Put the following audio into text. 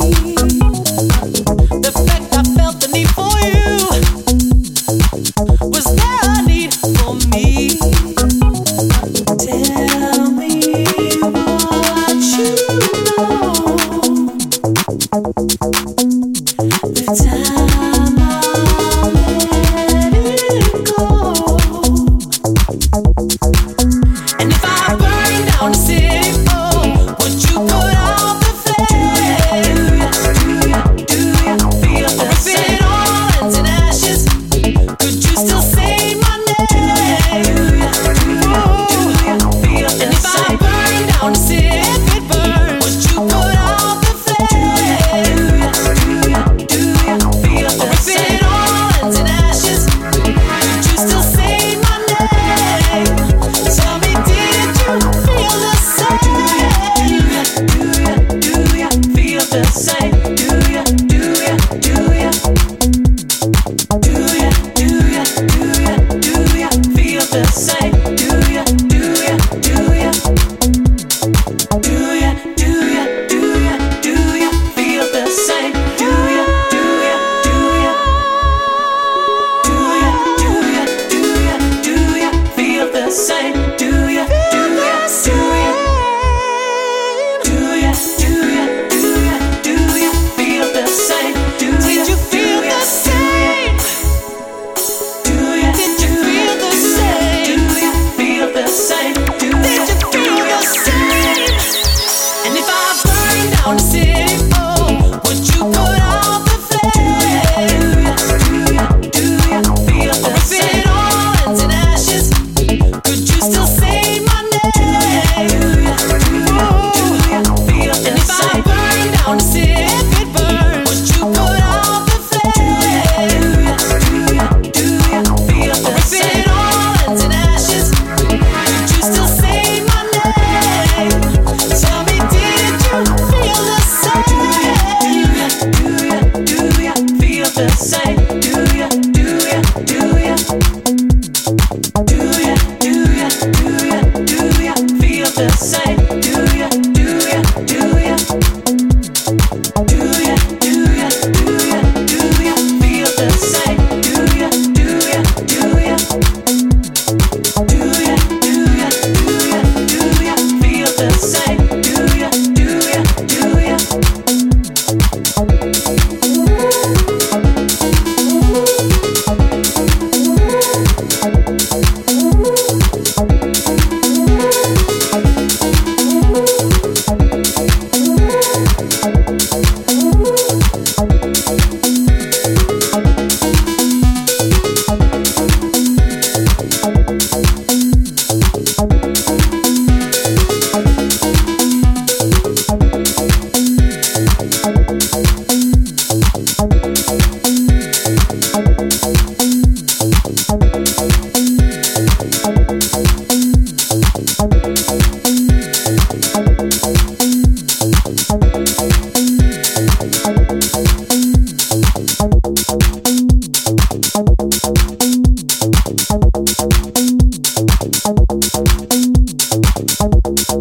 see. Thank